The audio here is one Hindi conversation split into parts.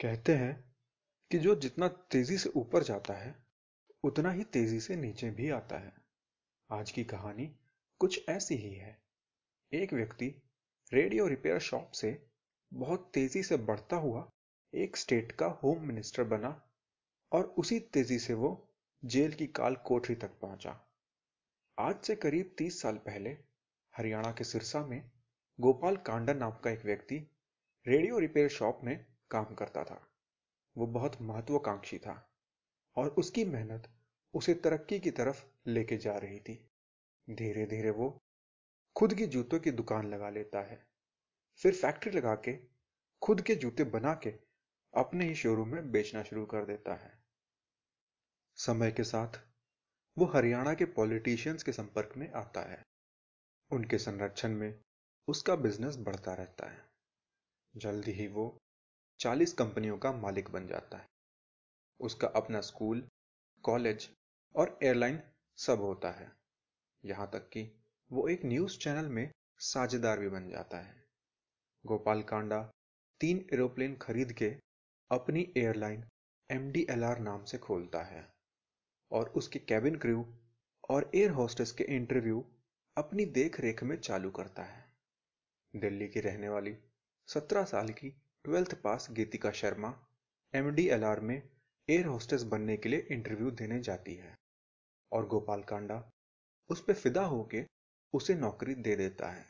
कहते हैं कि जो जितना तेज़ी से ऊपर जाता है, उतना ही तेज़ी से नीचे भी आता है। आज की कहानी कुछ ऐसी ही है। एक व्यक्ति रेडियो रिपेयर शॉप से बहुत तेज़ी से बढ़ता हुआ एक स्टेट का होम मिनिस्टर बना और उसी तेज़ी से वो जेल की काल कोठरी तक पहुँचा। आज से करीब तीस साल पहले हरियाणा के सिरसा में गोपाल कांडा नाम का एक व्यक्ति रेडियो रिपेयर शॉप में काम करता था। वो बहुत महत्वाकांक्षी था और उसकी मेहनत उसे तरक्की की तरफ़ लेके जा रही थी। धीरे धीरे वो खुद की जूतों की दुकान लगा लेता है। फिर फैक्ट्री लगा के, खुद के जूते बना के अपने ही शोरूम में बेचना शुरू कर देता है। समय के साथ वो हरियाणा के पॉलिटिशियंस के संपर्क में आता है। उनके संरक्षण में उसका बिज़नेस बढ़ता रहता है। जल्दी ही वो 40 कंपनियों का मालिक बन जाता है। उसका अपना स्कूल, कॉलेज और एयरलाइन सब होता है। यहाँ तक कि वो एक न्यूज़ चैनल में साझेदार भी बन जाता है। गोपाल कांडा तीन एरोप्लेन खरीद के अपनी एयरलाइन एमडीएलआर नाम से खोलता है और उसके कैबिन क्रू और एयर होस्टेस के इंटरव्यू अपनी देख रेख में चालू करता है। दिल्ली की रहने वाली सत्रह साल की twelfth pass Geetika Sharma MDLR में एयर होस्टेस बनने के लिए इंटरव्यू देने जाती है। और गोपाल कांडा, उस पर फिदा होके उसे नौकरी दे देता है।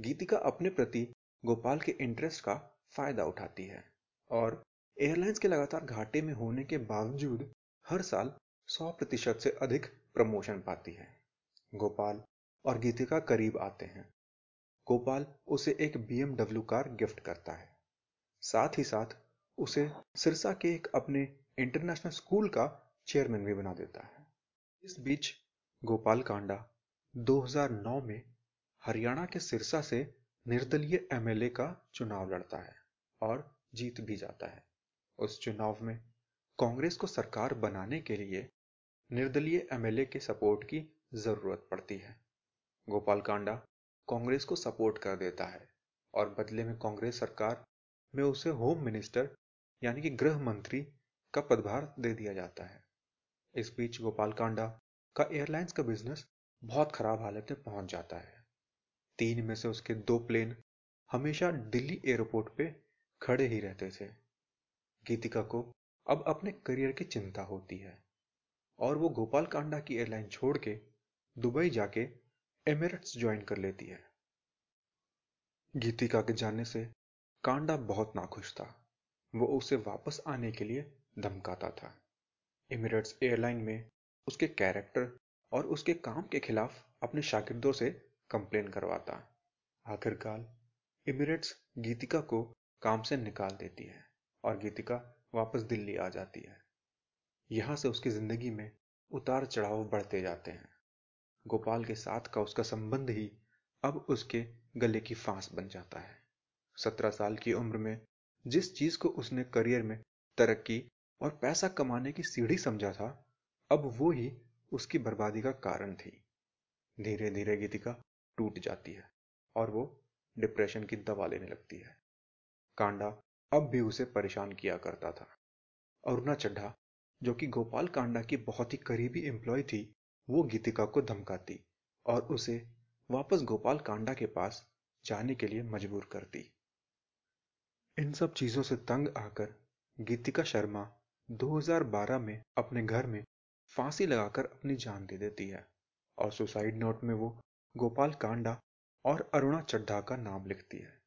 गीतिका अपने प्रति गोपाल के इंटरेस्ट का फ़ायदा उठाती है और एयरलाइंस के लगातार घाटे में होने के बावजूद हर साल 100 प्रतिशत से अधिक प्रमोशन पाती है। गोपाल और गीतिका करीब आते हैं। गोपाल उसे एक बीएमडब्ल्यू कार गिफ्ट करता है। साथ ही साथ उसे सिरसा के एक अपने इंटरनेशनल स्कूल का चेयरमैन भी बना देता है। इस बीच गोपाल कांडा 2009 में हरियाणा के सिरसा से निर्दलीय एमएलए का चुनाव लड़ता है और जीत भी जाता है। उस चुनाव में कांग्रेस को सरकार बनाने के लिए निर्दलीय एमएलए के सपोर्ट की ज़रूरत पड़ती है। गोपाल कांडा कांग्रेस को सपोर्ट कर देता है और बदले में कांग्रेस सरकार में उसे होम मिनिस्टर यानी कि गृह मंत्री का पदभार दे दिया जाता है। इस बीच गोपाल कांडा का एयरलाइंस का बिज़नेस बहुत खराब हालत में पहुँच जाता है। तीन में से उसके दो प्लेन हमेशा दिल्ली एयरपोर्ट पे खड़े ही रहते थे। गीतिका को अब अपने करियर की चिंता होती है और वो गोपाल कांडा की एयरलाइन छोड़ के दुबई जाके एमिरेट्स ज्वाइन कर लेती है। गीतिका के जाने से कांडा बहुत नाखुश था। वो उसे वापस आने के लिए धमकाता था। एमिरेट्स एयरलाइन में उसके कैरेक्टर और उसके काम के खिलाफ अपने शागिर्दों से कंप्लेन करवाता। आखिरकार इमिरेट्स गीतिका को काम से निकाल देती है और गीतिका वापस दिल्ली आ जाती है। यहाँ से उसकी ज़िंदगी में उतार चढ़ाव बढ़ते जाते हैं। गोपाल के साथ का उसका संबंध ही अब उसके गले की फांस बन जाता है। सत्रह साल की उम्र में जिस चीज़ को उसने करियर में तरक्की और पैसा कमाने की सीढ़ी समझा था, अब वो ही उसकी बर्बादी का कारण थी। धीरे धीरे गीतिका टूट जाती है और वो डिप्रेशन की दवा लेने लगती है। कांडा अब भी उसे परेशान किया करता था। अरुणा चड्ढा, जो कि गोपाल कांडा की बहुत ही करीबी एम्प्लॉय थी वो गीतिका को धमकाती और उसे वापस गोपाल कांडा के पास जाने के लिए मजबूर करती। इन सब चीज़ों से तंग आकर गीतिका शर्मा 2012 में अपने घर में फांसी लगाकर अपनी जान दे देती है और सुसाइड नोट में वो गोपाल कांडा और अरुणा चड्ढा का नाम लिखती है।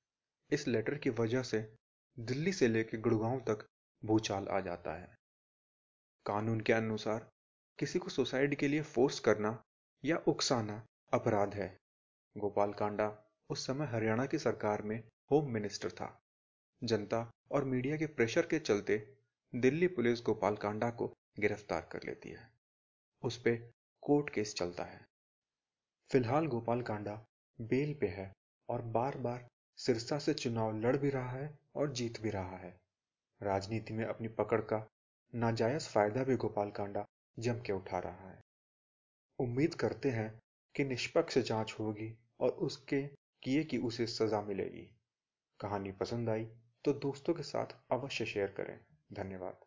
इस लेटर की वजह से दिल्ली से लेकर गुड़गांव तक भूचाल आ जाता है। कानून के अनुसार किसी को सुसाइड के लिए फोर्स करना या उकसाना अपराध है। गोपाल कांडा उस समय हरियाणा की सरकार में होम मिनिस्टर था। जनता और मीडिया के प्रेशर के चलते दिल्ली पुलिस गोपाल कांडा को गिरफ़्तार कर लेती है। उस पर कोर्ट केस चलता है। फ़िलहाल गोपाल कांडा बेल पे है और बार बार सिरसा से चुनाव लड़ भी रहा है और जीत भी रहा है। राजनीति में अपनी पकड़ का नाजायज फ़ायदा भी गोपाल कांडा जम के उठा रहा है। उम्मीद करते हैं कि निष्पक्ष जाँच होगी और उसके किए की उसे सजा मिलेगी। कहानी पसंद आई तो दोस्तों के साथ अवश्य शेयर करें। धन्यवाद।